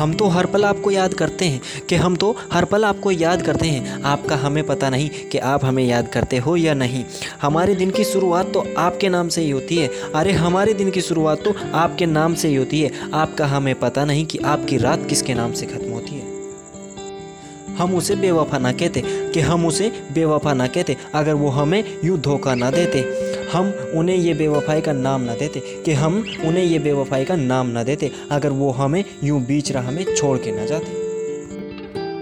हम तो हर पल आपको याद करते हैं कि हम तो हर पल आपको याद करते हैं। आपका हमें पता नहीं कि आप हमें याद करते हो या नहीं। हमारे दिन की शुरुआत तो आपके नाम से ही होती है। अरे, हमारे दिन की शुरुआत तो आपके नाम से ही होती है। आपका हमें पता नहीं कि आपकी रात किसके नाम से ख़त्म होती है। हम उसे बेवफा ना कहते कि हम उसे बेवफा ना कहते, अगर वो हमें यूँ धोखा ना देते। हम उन्हें ये बेवफाई का नाम ना देते कि हम उन्हें ये बेवफाई का नाम ना देते, अगर वो हमें यूँ बीच रहा में छोड़ के ना जाते।